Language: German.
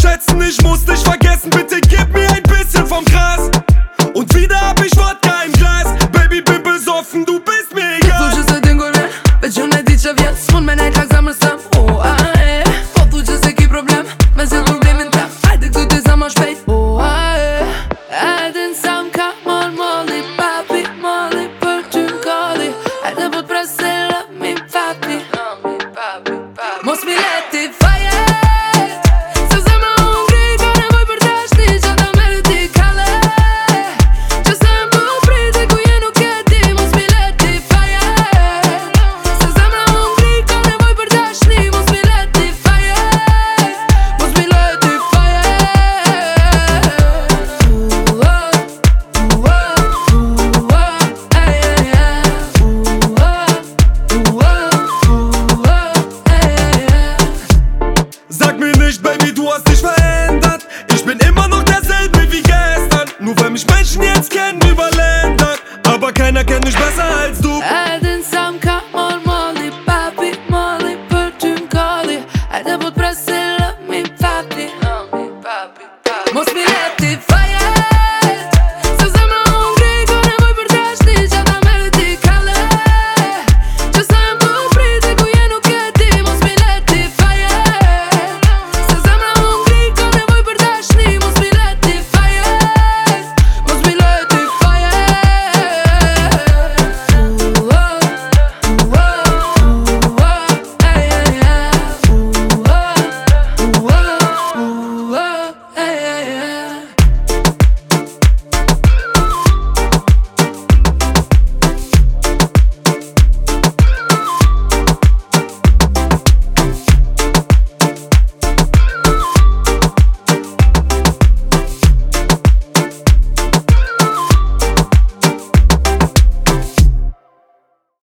schätzen, ich muss dich vergessen. Bitte gib mir ein bisschen vom Gras. Und wieder hab ich Wodka im Glas. Baby, bin besoffen, du bist mir egal. Podłużę se dingole, być on Und mein Eintrag mnie najtak Oh, O, a, e. Podłużę se ki problem, bez jen problemen tam. Ajde, gdy ty zamasz, babe. O, a, e. Ajde, sam kamon, Molly, papi, moli, pölczyn koli. wird Brasil love me, papi. Most mi lety, fuck. mich, Baby, du hast dich verändert. Ich bin immer noch derselbe wie gestern. Nur weil mich Menschen jetzt kennen über Länder. Aber keiner kennt mich besser als du. Muss Mostly let it